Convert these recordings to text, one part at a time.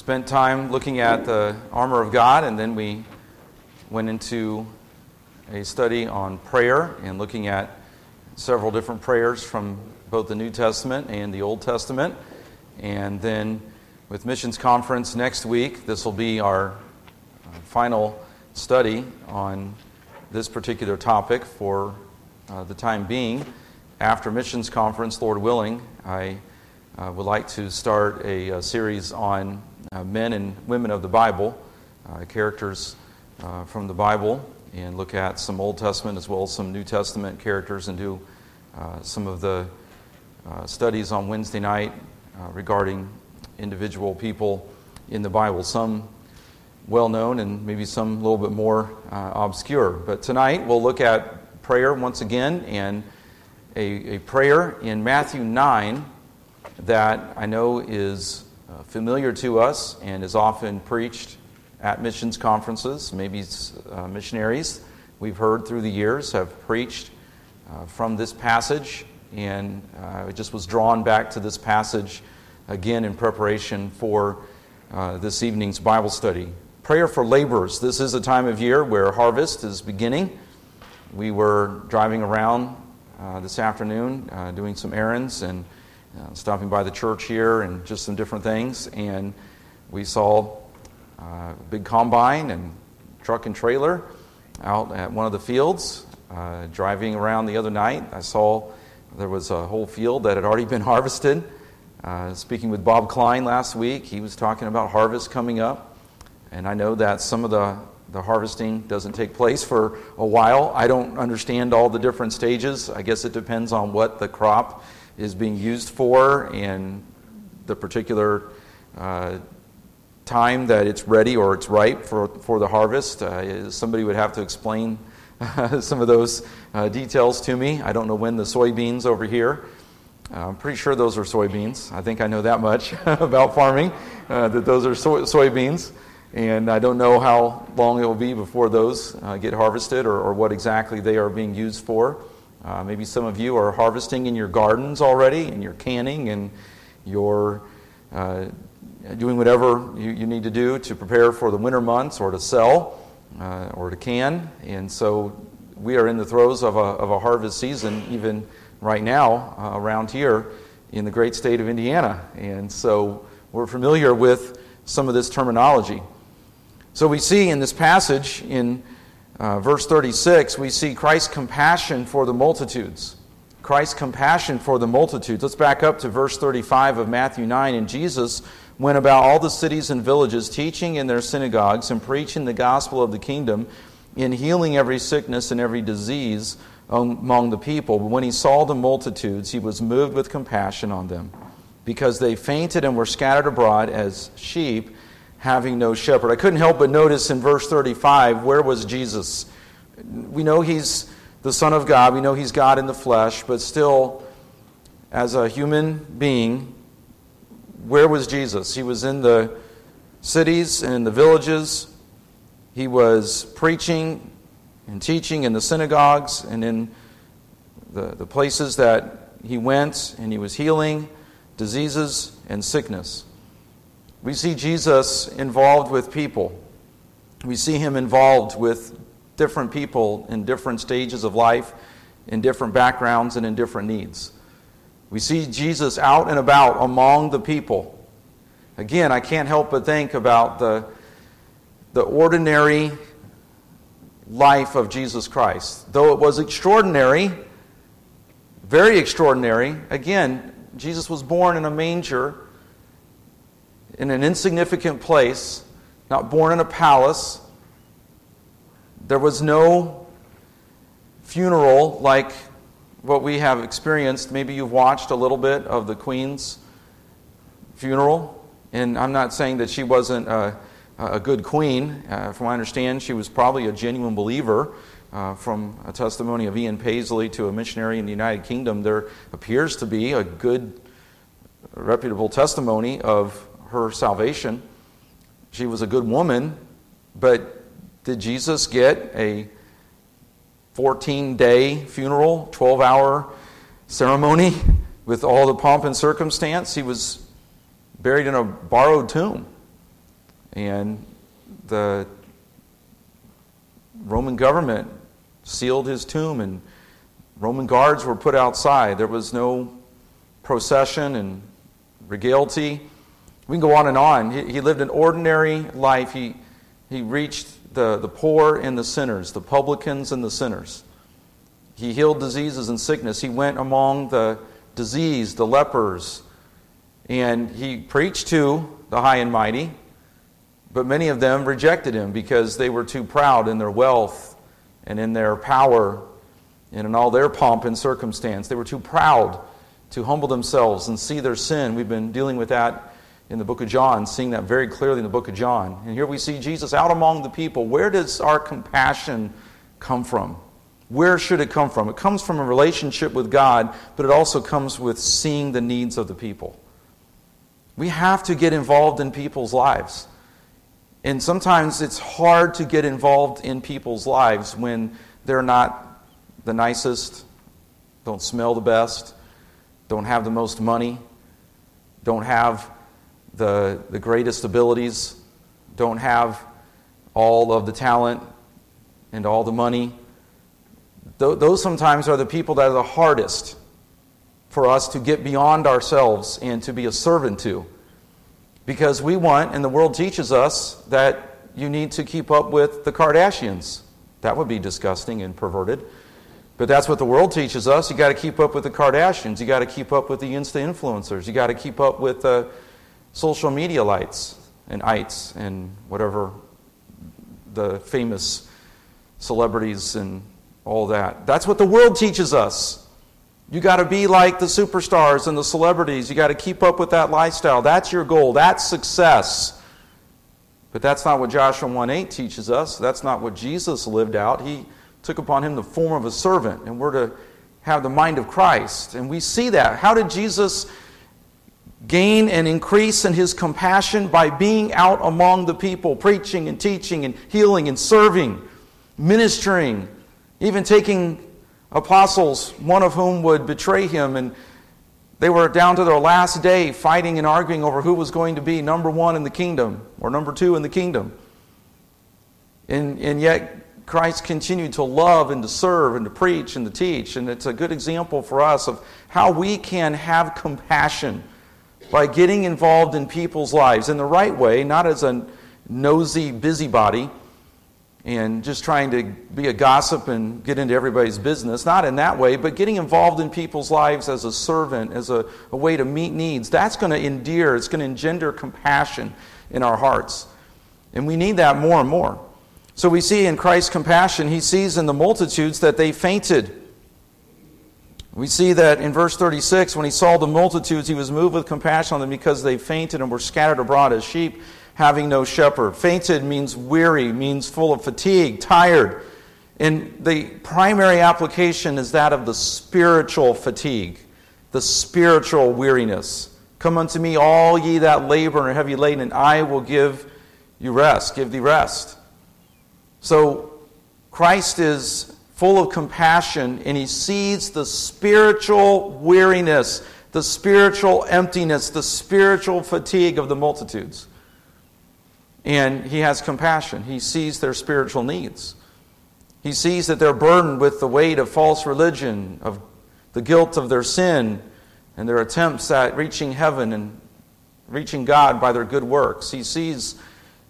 spent time looking at the armor of God, and then we went into a study on prayer and looking at several different prayers from both the New Testament and the Old Testament. And then with Missions Conference next week, this will be our uh, final study on this particular topic for uh, the time being. After Missions Conference, Lord willing, I uh, would like to start a, a series on uh, men and women of the Bible, uh, characters uh, from the Bible, and look at some Old Testament as well as some New Testament characters and do uh, some of the uh, studies on Wednesday night regarding individual people in the Bible. Some well known and maybe some a little bit more obscure. But tonight we'll look at prayer once again and a, a prayer in Matthew 9 that I know is uh, familiar to us and is often preached at missions conferences. Maybe uh, missionaries we've heard through the years have preached uh, from this passage, and uh, I just was drawn back to this passage again in preparation for uh, this evening's Bible study. Prayer for laborers. This is a time of year where harvest is beginning. We were driving around this afternoon doing some errands and uh, stopping by the church here and just some different things. And we saw uh, a big combine and truck and trailer out at one of the fields. Uh, driving around the other night, I saw there was a whole field that had already been harvested. Uh, speaking with Bob Klein last week, he was talking about harvest coming up. And I know that some of the, the harvesting doesn't take place for a while. I don't understand all the different stages. I guess it depends on what the crop is being used for and the particular uh, time that it's ready or it's ripe for, for the harvest. Uh, somebody would have to explain some of those uh, details to me. I don't know when the soybeans over here. Uh, I'm pretty sure those are soybeans. I think I know that much about farming, uh, that those are soy- soybeans. And I don't know how long it will be before those uh, get harvested or, or what exactly they are being used for. Uh, maybe some of you are harvesting in your gardens already, and you're canning, and you're uh, doing whatever you, you, need to do to prepare for the winter months or to sell uh, or to can. And so we are in the throes of a, of a harvest season, even right now uh, around here in the great state of Indiana. And so we're familiar with some of this terminology. So we see in this passage in uh, verse 36, we see Christ's compassion for the multitudes. Christ's compassion for the multitudes. Let's back up to verse 35 of Matthew 9. And Jesus went about all the cities and villages, teaching in their synagogues and preaching the gospel of the kingdom, in healing every sickness and every disease among the people. But when he saw the multitudes, he was moved with compassion on them, because they fainted and were scattered abroad as sheep having no shepherd. I couldn't help but notice in verse 35 where was Jesus? We know he's the Son of God, we know he's God in the flesh, but still, as a human being, where was Jesus? He was in the cities and in the villages. He was preaching and teaching in the synagogues and in the, the places that he went, and he was healing diseases and sickness. We see Jesus involved with people. We see him involved with different people in different stages of life, in different backgrounds, and in different needs. We see Jesus out and about among the people. Again, I can't help but think about the, the ordinary life of Jesus Christ. Though it was extraordinary, very extraordinary, again, Jesus was born in a manger in an insignificant place, not born in a palace. There was no funeral like what we have experienced. Maybe you've watched a little bit of the Queen's funeral. And I'm not saying that she wasn't a, a good queen. Uh, from what I understand, she was probably a genuine believer. Uh, from a testimony of Ian Paisley to a missionary in the United Kingdom, there appears to be a good, reputable testimony of her salvation. She was a good woman, but did Jesus get a 14 day funeral, 12 hour ceremony with all the pomp and circumstance? He was buried in a borrowed tomb. And the Roman government sealed his tomb, and Roman guards were put outside. There was no procession and regality. We can go on and on. He, he lived an ordinary life. He, he reached the, the poor and the sinners, the publicans and the sinners. He healed diseases and sickness. He went among the diseased, the lepers, and he preached to the high and mighty. But many of them rejected him because they were too proud in their wealth and in their power and in all their pomp and circumstance. They were too proud to humble themselves and see their sin. We've been dealing with that in the book of John, seeing that very clearly in the book of John. And here we see Jesus out among the people. Where does our compassion come from? Where should it come from? It comes from a relationship with God, but it also comes with seeing the needs of the people. We have to get involved in people's lives. And sometimes it's hard to get involved in people's lives when they're not the nicest, don't smell the best, don't have the most money, don't have the, the greatest abilities, don't have all of the talent and all the money. Th- those sometimes are the people that are the hardest for us to get beyond ourselves and to be a servant to. Because we want, and the world teaches us, that you need to keep up with the Kardashians. That would be disgusting and perverted. But that's what the world teaches us. You got to keep up with the Kardashians. You got to keep up with the Insta influencers. You got to keep up with the social media lights and ites and whatever the famous celebrities and all that. That's what the world teaches us. You got to be like the superstars and the celebrities. You got to keep up with that lifestyle. That's your goal. That's success. But that's not what Joshua 1:8 teaches us. That's not what Jesus lived out. He took upon him the form of a servant, and we're to have the mind of Christ. And we see that. How did Jesus gain and increase in his compassion by being out among the people, preaching and teaching and healing and serving, ministering, even taking apostles, one of whom would betray him, and they were down to their last day fighting and arguing over who was going to be number one in the kingdom or number two in the kingdom. And, and yet, Christ continued to love and to serve and to preach and to teach. And it's a good example for us of how we can have compassion by getting involved in people's lives in the right way, not as a nosy busybody, and just trying to be a gossip and get into everybody's business. Not in that way, but getting involved in people's lives as a servant, as a, a way to meet needs. That's going to endear, it's going to engender compassion in our hearts. And we need that more and more. So we see in Christ's compassion, he sees in the multitudes that they fainted. We see that in verse 36, when he saw the multitudes, he was moved with compassion on them because they fainted and were scattered abroad as sheep having no shepherd. Fainted means weary, means full of fatigue, tired. And the primary application is that of the spiritual fatigue, the spiritual weariness. Come unto me, all ye that labor and are heavy laden, and I will give you rest, give thee rest. So Christ is full of compassion and he sees the spiritual weariness, the spiritual emptiness, the spiritual fatigue of the multitudes. And he has compassion. He sees their spiritual needs. He sees that they're burdened with the weight of false religion, of the guilt of their sin, and their attempts at reaching heaven and reaching God by their good works. He sees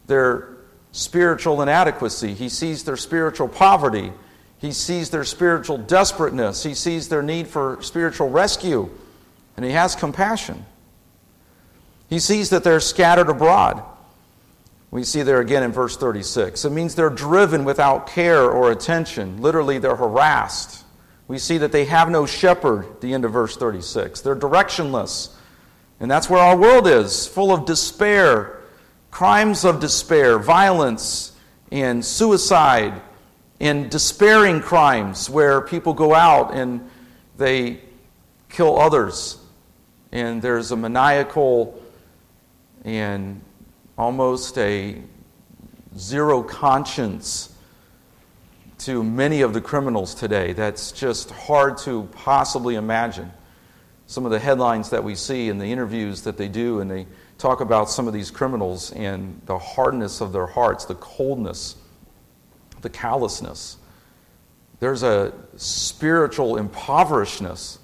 their spiritual inadequacy. He sees their spiritual poverty. He sees their spiritual desperateness. He sees their need for spiritual rescue. And he has compassion. He sees that they're scattered abroad. We see there again in verse 36. It means they're driven without care or attention. Literally, they're harassed. We see that they have no shepherd, the end of verse 36. They're directionless. And that's where our world is, full of despair, crimes of despair, violence, and suicide, and despairing crimes where people go out and they kill others. And there's a maniacal and almost a zero conscience to many of the criminals today. That's just hard to possibly imagine. Some of the headlines that we see and the interviews that they do, and they talk about some of these criminals and the hardness of their hearts, the coldness, the callousness. There's a spiritual impoverishedness.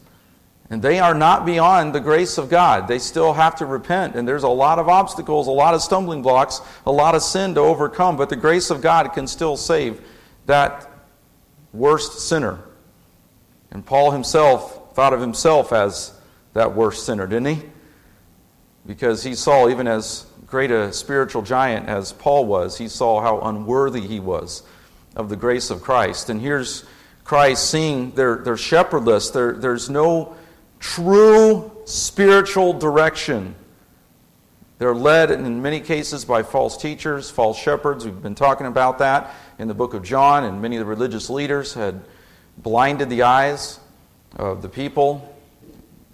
And they are not beyond the grace of God. They still have to repent. And there's a lot of obstacles, a lot of stumbling blocks, a lot of sin to overcome. But the grace of God can still save that worst sinner. And Paul himself thought of himself as that worst sinner, didn't he? Because he saw, even as great a spiritual giant as Paul was, he saw how unworthy he was of the grace of Christ. And here's Christ seeing they're, they're shepherdless, there, there's no true spiritual direction. They're led in many cases by false teachers, false shepherds. We've been talking about that in the book of John, and many of the religious leaders had blinded the eyes of the people.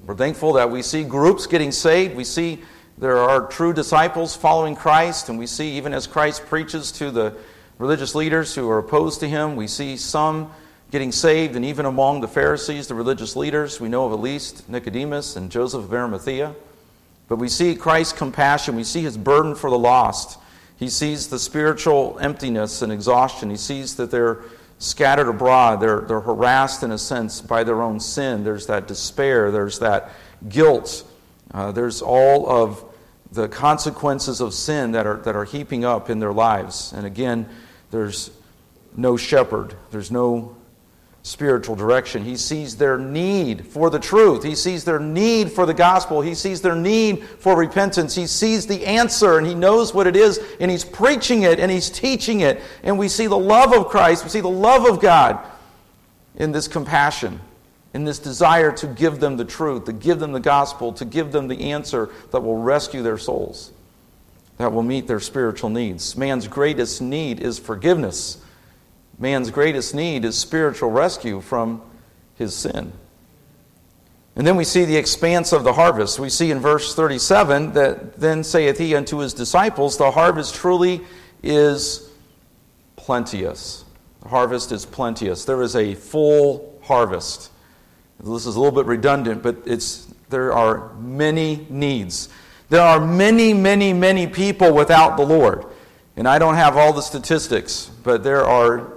We're thankful that we see groups getting saved. We see there are true disciples following Christ, and we see even as Christ preaches to the religious leaders who are opposed to him, we see some getting saved, and even among the Pharisees, the religious leaders, we know of at least Nicodemus and Joseph of Arimathea. But we see Christ's compassion, we see his burden for the lost. He sees the spiritual emptiness and exhaustion. He sees that they're scattered abroad, they're, they're harassed in a sense by their own sin. There's that despair, there's that guilt, uh, there's all of the consequences of sin that are, that are heaping up in their lives. And again, there's no shepherd, there's no spiritual direction. He sees their need for the truth. He sees their need for the gospel. He sees their need for repentance. He sees the answer and he knows what it is and he's preaching it and he's teaching it. And we see the love of Christ. We see the love of God in this compassion, in this desire to give them the truth, to give them the gospel, to give them the answer that will rescue their souls, that will meet their spiritual needs. Man's greatest need is forgiveness man's greatest need is spiritual rescue from his sin. And then we see the expanse of the harvest. We see in verse 37 that then saith he unto his disciples, The harvest truly is plenteous. The harvest is plenteous. There is a full harvest. This is a little bit redundant, but it's, there are many needs. There are many, many, many people without the Lord. And I don't have all the statistics, but there are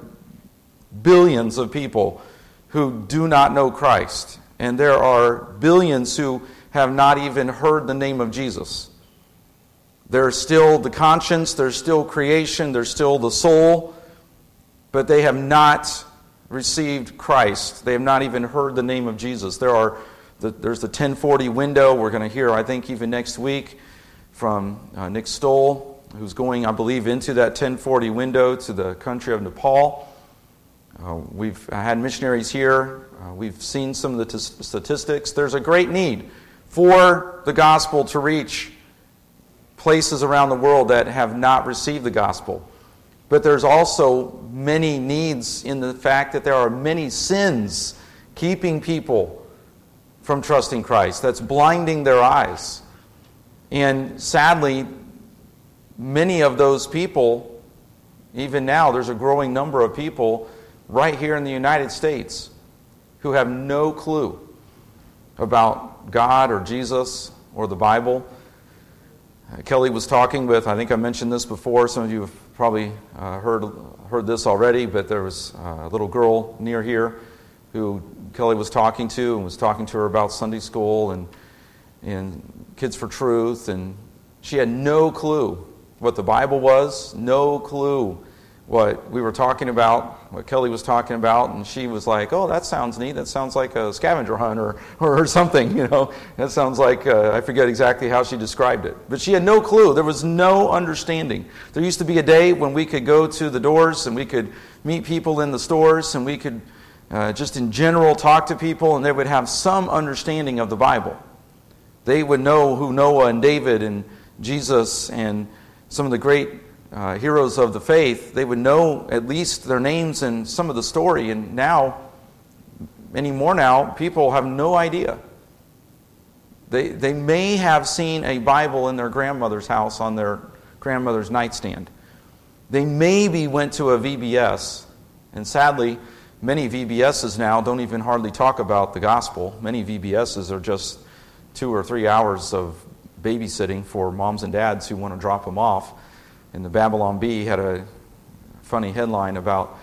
billions of people who do not know Christ. And there are billions who have not even heard the name of Jesus. There's still the conscience, there's still creation, there's still the soul, but they have not received Christ. They have not even heard the name of Jesus. There are the, there's the 1040 window. We're going to hear, I think, even next week from uh, Nick Stoll, who's going, I believe, into that 1040 window to the country of Nepal. Uh, we've had missionaries here. Uh, we've seen some of the t- statistics. There's a great need for the gospel to reach places around the world that have not received the gospel. But there's also many needs in the fact that there are many sins keeping people from trusting Christ, that's blinding their eyes. And sadly, many of those people, even now, there's a growing number of people right here in the United States who have no clue about God or Jesus or the Bible. Uh, Kelly was talking with, I think I mentioned this before, some of you have probably uh, heard, heard this already, but there was a little girl near here who Kelly was talking to and was talking to her about Sunday school and, and Kids for Truth, and she had no clue what the Bible was, no clue what we were talking about, what Kelly was talking about, and she was like, "Oh, that sounds neat. That sounds like a scavenger hunt or, or something." You know, that sounds like uh, I forget exactly how she described it, but she had no clue. There was no understanding. There used to be a day when we could go to the doors and we could meet people in the stores and we could uh, just in general talk to people, and they would have some understanding of the Bible. They would know who Noah and David and Jesus and some of the great uh, heroes of the faith, they would know at least their names and some of the story. And now, anymore now, people have no idea. They, they may have seen a Bible in their grandmother's house on their grandmother's nightstand. They maybe went to a VBS, and sadly, many VBSs now don't even hardly talk about the gospel. Many VBSs are just two or three hours of babysitting for moms and dads who want to drop them off. And the Babylon Bee had a funny headline about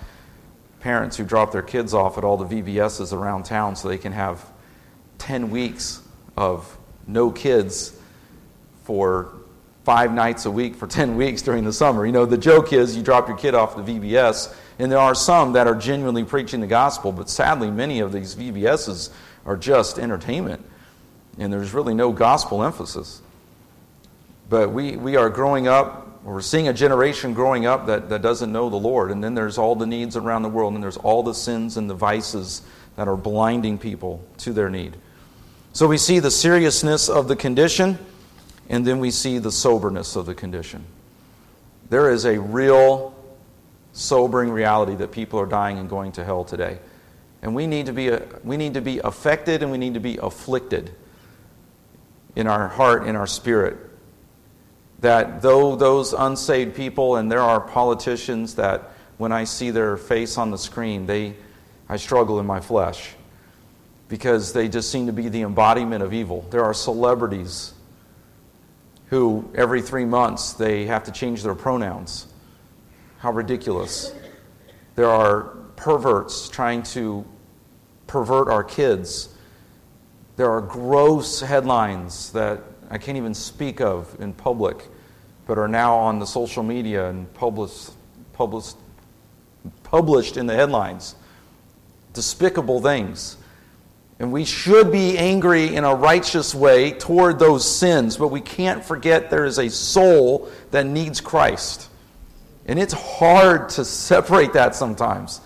parents who drop their kids off at all the VBSs around town so they can have 10 weeks of no kids for five nights a week for 10 weeks during the summer. You know, the joke is you drop your kid off the VBS, and there are some that are genuinely preaching the gospel, but sadly, many of these VBSs are just entertainment, and there's really no gospel emphasis. But we, we are growing up, we're seeing a generation growing up that, that doesn't know the Lord, and then there's all the needs around the world, and there's all the sins and the vices that are blinding people to their need. So we see the seriousness of the condition and then we see the soberness of the condition. There is a real sobering reality that people are dying and going to hell today. And we need to be, we need to be affected and we need to be afflicted in our heart, in our spirit. That though those unsaved people, and there are politicians that when I see their face on the screen, they, I struggle in my flesh because they just seem to be the embodiment of evil. There are celebrities who every three months they have to change their pronouns. How ridiculous. There are perverts trying to pervert our kids. There are gross headlines that I can't even speak of in public, but are now on the social media and published, published, published in the headlines. Despicable things. And we should be angry in a righteous way toward those sins, but we can't forget there is a soul that needs Christ. And it's hard to separate that sometimes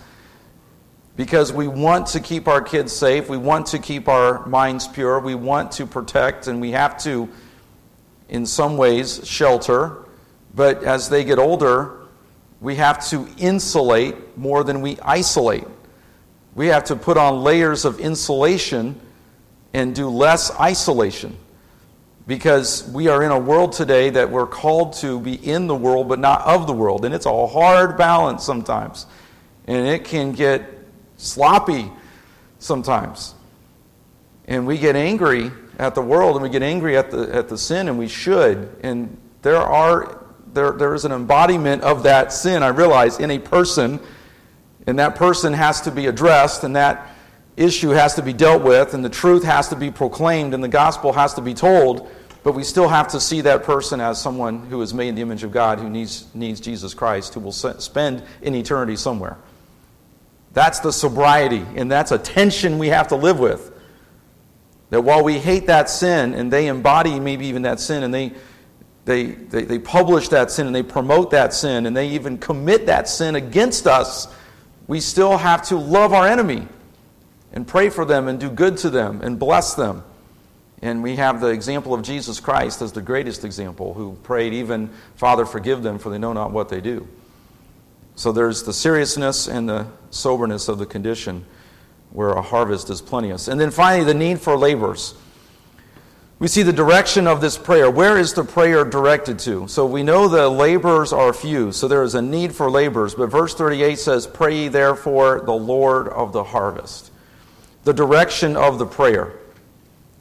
because we want to keep our kids safe, we want to keep our minds pure, we want to protect, and we have to, in some ways, shelter. But as they get older, we have to insulate more than we isolate. We have to put on layers of insulation and do less isolation because we are in a world today that we're called to be in the world but not of the world. And it's a hard balance sometimes. And it can get sloppy sometimes. And we get angry at the world and we get angry at the, at the sin, and we should. And there, are, there, there is an embodiment of that sin, I realize, in a person and that person has to be addressed, and that issue has to be dealt with, and the truth has to be proclaimed, and the gospel has to be told. But we still have to see that person as someone who is made in the image of God, who needs, needs Jesus Christ, who will spend in eternity somewhere. That's the sobriety, and that's a tension we have to live with. That while we hate that sin, and they embody maybe even that sin, and they, they, they, they publish that sin, and they promote that sin, and they even commit that sin against us, we still have to love our enemy and pray for them and do good to them and bless them. And we have the example of Jesus Christ as the greatest example, who prayed, even, Father, forgive them, for they know not what they do. So there's the seriousness and the soberness of the condition where a harvest is plenteous. And then finally, the need for laborers we see the direction of this prayer. Where is the prayer directed to? So we know the laborers are few, so there is a need for laborers. But verse 38 says, Pray therefore the Lord of the harvest. The direction of the prayer.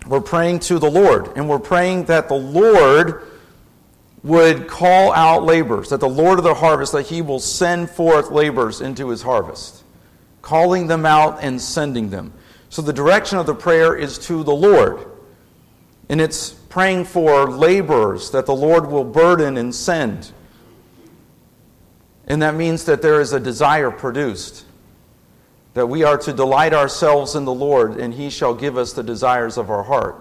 We're praying to the Lord, and we're praying that the Lord would call out laborers, that the Lord of the harvest, that he will send forth laborers into his harvest, calling them out and sending them. So the direction of the prayer is to the Lord. And it's praying for laborers that the Lord will burden and send. And that means that there is a desire produced. That we are to delight ourselves in the Lord, and He shall give us the desires of our heart.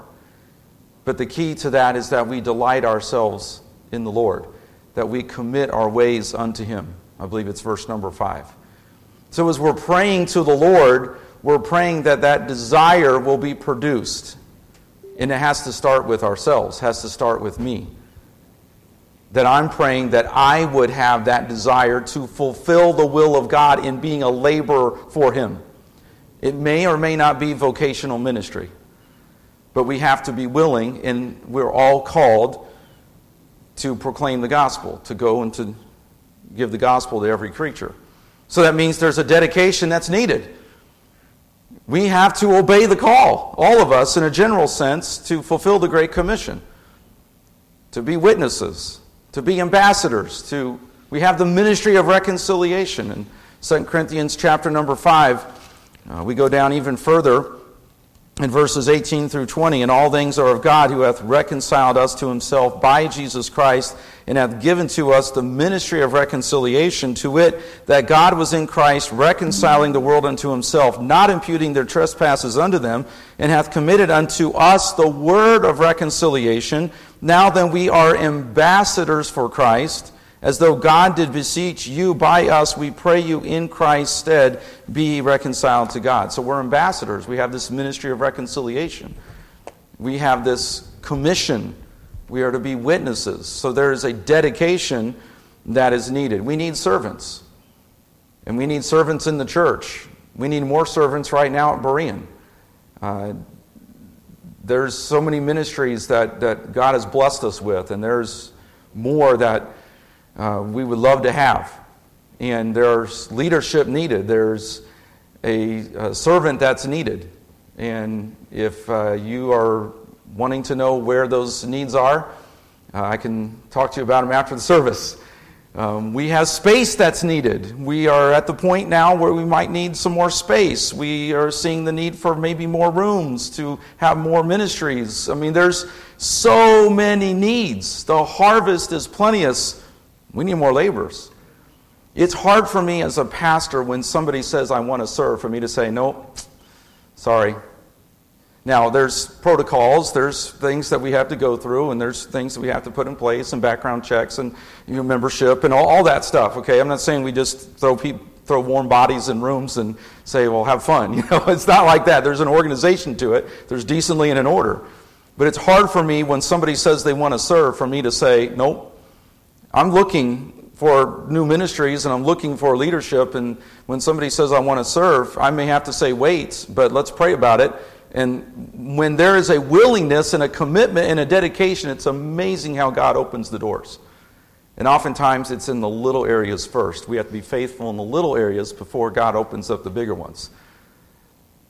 But the key to that is that we delight ourselves in the Lord, that we commit our ways unto Him. I believe it's verse number five. So as we're praying to the Lord, we're praying that that desire will be produced. And it has to start with ourselves, has to start with me. That I'm praying that I would have that desire to fulfill the will of God in being a laborer for Him. It may or may not be vocational ministry, but we have to be willing, and we're all called to proclaim the gospel, to go and to give the gospel to every creature. So that means there's a dedication that's needed. We have to obey the call, all of us, in a general sense, to fulfill the Great Commission. to be witnesses, to be ambassadors, to we have the ministry of reconciliation. In 2 Corinthians chapter number 5, uh, we go down even further in verses 18 through 20, and all things are of God who hath reconciled us to himself by Jesus Christ and hath given to us the ministry of reconciliation, to wit, that God was in Christ reconciling the world unto himself, not imputing their trespasses unto them, and hath committed unto us the word of reconciliation. Now then, we are ambassadors for Christ as though God did beseech you by us, we pray you in Christ's stead, be reconciled to God. So we're ambassadors. We have this ministry of reconciliation. We have this commission. We are to be witnesses. So there is a dedication that is needed. We need servants. And we need servants in the church. We need more servants right now at Berean. Uh, there's so many ministries that, that God has blessed us with, and there's more that uh, we would love to have. And there's leadership needed, there's a, a servant that's needed. And if uh, you are wanting to know where those needs are, uh, I can talk to you about them after the service. Um, we have space that's needed. We are at the point now where we might need some more space. We are seeing the need for maybe more rooms to have more ministries. I mean, there's so many needs. The harvest is plenteous, we need more laborers. It's hard for me as a pastor when somebody says, I want to serve, for me to say, nope, sorry. Now, there's protocols, there's things that we have to go through, and there's things that we have to put in place, and background checks, and you know, membership, and all, all that stuff, okay? I'm not saying we just throw throw warm bodies in rooms and say, well, have fun. You know, it's not like that. There's an organization to it. There's decently and in order. But it's hard for me when somebody says they want to serve for me to say, nope, I'm looking for new ministries and I'm looking for leadership. And when somebody says, I want to serve, I may have to say, wait, but let's pray about it. And when there is a willingness and a commitment and a dedication, it's amazing how God opens the doors. And oftentimes it's in the little areas first. We have to be faithful in the little areas before God opens up the bigger ones.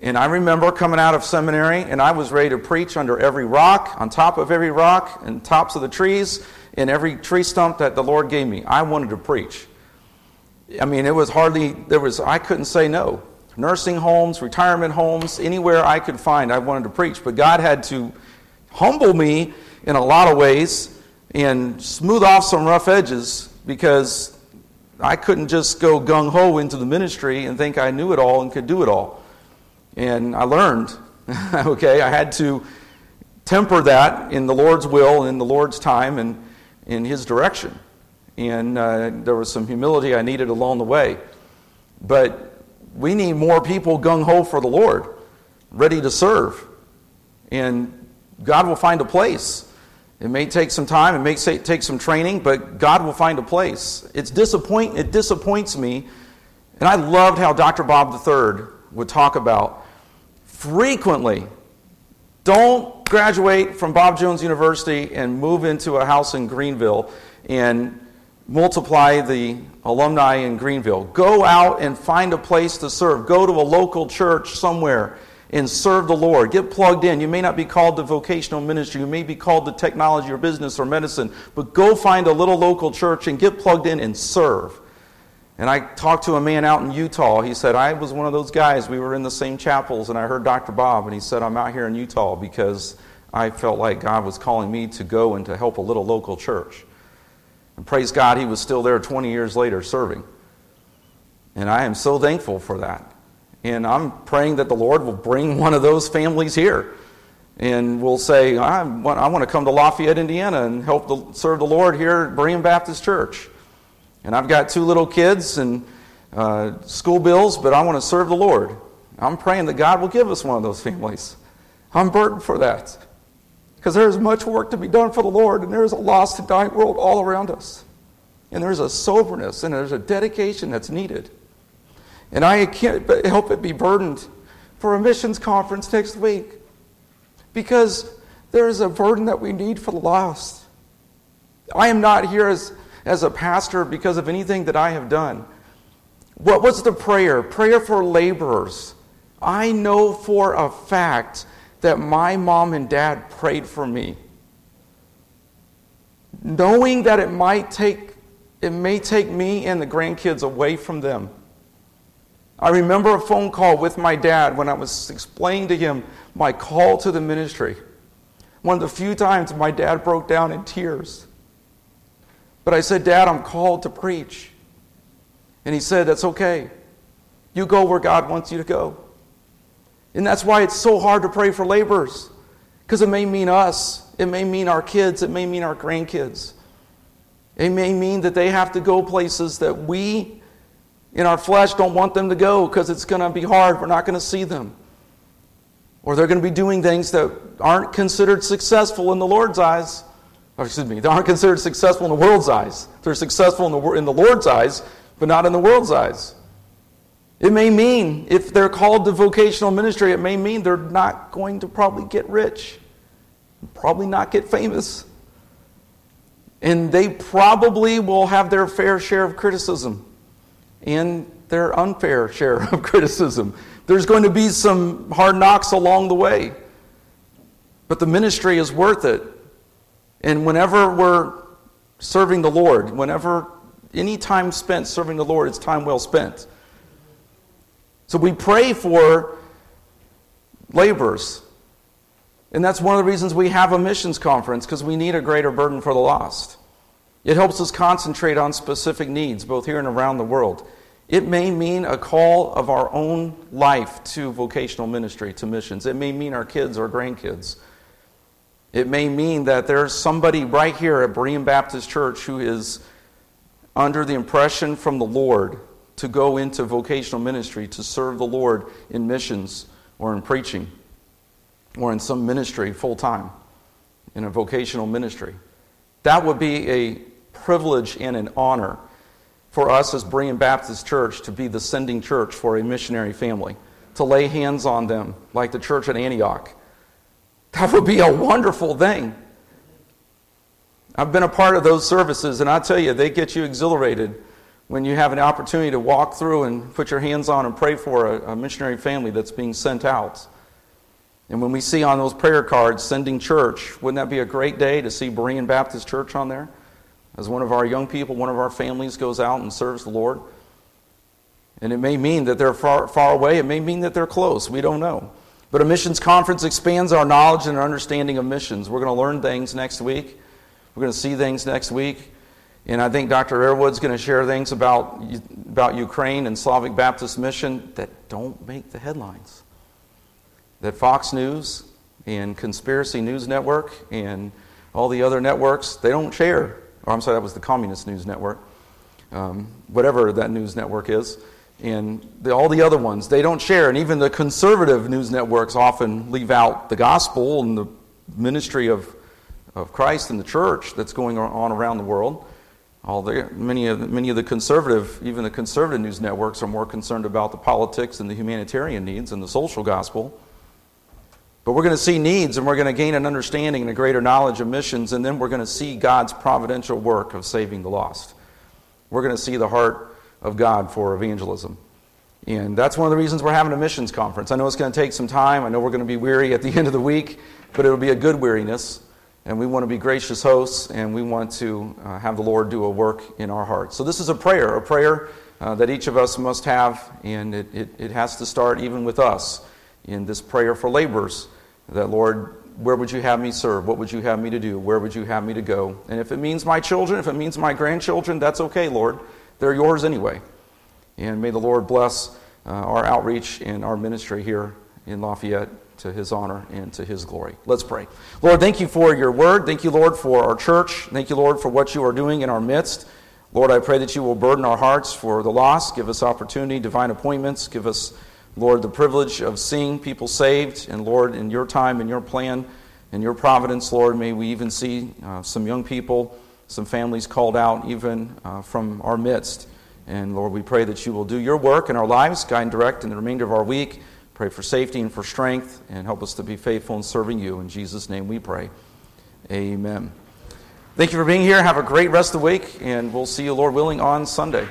And I remember coming out of seminary and I was ready to preach under every rock, on top of every rock, and tops of the trees in every tree stump that the Lord gave me. I wanted to preach. I mean, it was hardly, there was, I couldn't say no. Nursing homes, retirement homes, anywhere I could find, I wanted to preach. But God had to humble me in a lot of ways and smooth off some rough edges because I couldn't just go gung ho into the ministry and think I knew it all and could do it all. And I learned, okay, I had to temper that in the Lord's will in the Lord's time. And in His direction. And uh, there was some humility I needed along the way. But we need more people gung ho for the Lord, ready to serve. And God will find a place. It may take some time, it may take some training, but God will find a place. It's disappoint, it disappoints me. And I loved how Dr. Bob III would talk about frequently don't graduate from Bob Jones University and move into a house in Greenville and multiply the alumni in Greenville. Go out and find a place to serve. Go to a local church somewhere and serve the Lord. Get plugged in. You may not be called to vocational ministry, you may be called to technology or business or medicine, but go find a little local church and get plugged in and serve. And I talked to a man out in Utah. He said, I was one of those guys. We were in the same chapels, and I heard Dr. Bob, and he said, I'm out here in Utah because I felt like God was calling me to go and to help a little local church. And praise God, he was still there 20 years later serving. And I am so thankful for that. And I'm praying that the Lord will bring one of those families here. And we'll say, I want, I want to come to Lafayette, Indiana and help the, serve the Lord here at Berean Baptist Church. And I've got two little kids and uh, school bills, but I want to serve the Lord. I'm praying that God will give us one of those families. I'm burdened for that. Because there is much work to be done for the Lord, and there is a lost and dying world all around us. And there's a soberness and there's a dedication that's needed. And I can't help but be burdened for a missions conference next week because there is a burden that we need for the lost. I am not here as as a pastor because of anything that I have done. What was the prayer? Prayer for laborers. I know for a fact that my mom and dad prayed for me. knowing that it might take it may take me and the grandkids away from them. I remember a phone call with my dad when I was explaining to him my call to the ministry. One of the few times my dad broke down in tears. But I said, Dad, I'm called to preach. And he said, That's okay. You go where God wants you to go. And that's why it's so hard to pray for laborers, because it may mean us, it may mean our kids, it may mean our grandkids. It may mean that they have to go places that we in our flesh don't want them to go because it's going to be hard. We're not going to see them. Or they're going to be doing things that aren't considered successful in the Lord's eyes. Or excuse me, they aren't considered successful in the world's eyes. They're successful in the, in the Lord's eyes, but not in the world's eyes. It may mean, if they're called to vocational ministry, it may mean they're not going to probably get rich, probably not get famous. And they probably will have their fair share of criticism and their unfair share of criticism. There's going to be some hard knocks along the way. But the ministry is worth it. And whenever we're serving the Lord, whenever any time spent serving the Lord, it's time well spent. So we pray for laborers. And that's one of the reasons we have a missions conference, because we need a greater burden for the lost. It helps us concentrate on specific needs, both here and around the world. It may mean a call of our own life to vocational ministry, to missions. It may mean our kids or grandkids. It may mean that there's somebody right here at Berean Baptist Church who is under the impression from the Lord to go into vocational ministry, to serve the Lord in missions or in preaching or in some ministry full time, in a vocational ministry. That would be a privilege and an honor for us as Berean Baptist Church to be the sending church for a missionary family, to lay hands on them like the church at Antioch. That would be a wonderful thing. I've been a part of those services, and I tell you, they get you exhilarated when you have an opportunity to walk through and put your hands on and pray for a, a missionary family that's being sent out. And when we see on those prayer cards, sending church, wouldn't that be a great day to see Berean Baptist Church on there? as one of our young people, one of our families goes out and serves the Lord. And it may mean that they're far, far away, it may mean that they're close. We don't know. But a missions conference expands our knowledge and our understanding of missions. We're going to learn things next week. We're going to see things next week. And I think Dr. Airwood's going to share things about, about Ukraine and Slavic Baptist Mission that don't make the headlines. That Fox News and Conspiracy News Network and all the other networks, they don't share or I'm sorry, that was the Communist News Network, um, whatever that news network is. And the, all the other ones, they don't share. And even the conservative news networks often leave out the gospel and the ministry of, of Christ and the church that's going on around the world. All the, many, of, many of the conservative, even the conservative news networks, are more concerned about the politics and the humanitarian needs and the social gospel. But we're going to see needs and we're going to gain an understanding and a greater knowledge of missions, and then we're going to see God's providential work of saving the lost. We're going to see the heart of God for evangelism. And that's one of the reasons we're having a missions conference. I know it's going to take some time. I know we're going to be weary at the end of the week, but it'll be a good weariness. And we want to be gracious hosts, and we want to uh, have the Lord do a work in our hearts. So, this is a prayer, a prayer uh, that each of us must have, and it, it, it has to start even with us in this prayer for laborers that, Lord, where would you have me serve? What would you have me to do? Where would you have me to go? And if it means my children, if it means my grandchildren, that's okay, Lord. They're yours anyway. And may the Lord bless uh, our outreach and our ministry here in Lafayette to his honor and to his glory. Let's pray. Lord, thank you for your word. Thank you, Lord, for our church. Thank you, Lord, for what you are doing in our midst. Lord, I pray that you will burden our hearts for the lost, give us opportunity, divine appointments, give us Lord, the privilege of seeing people saved, and Lord, in your time, in your plan, in your providence, Lord, may we even see uh, some young people, some families called out even uh, from our midst. And Lord, we pray that you will do your work in our lives, guide and direct in the remainder of our week. Pray for safety and for strength, and help us to be faithful in serving you. In Jesus' name we pray. Amen. Thank you for being here. Have a great rest of the week, and we'll see you, Lord willing, on Sunday.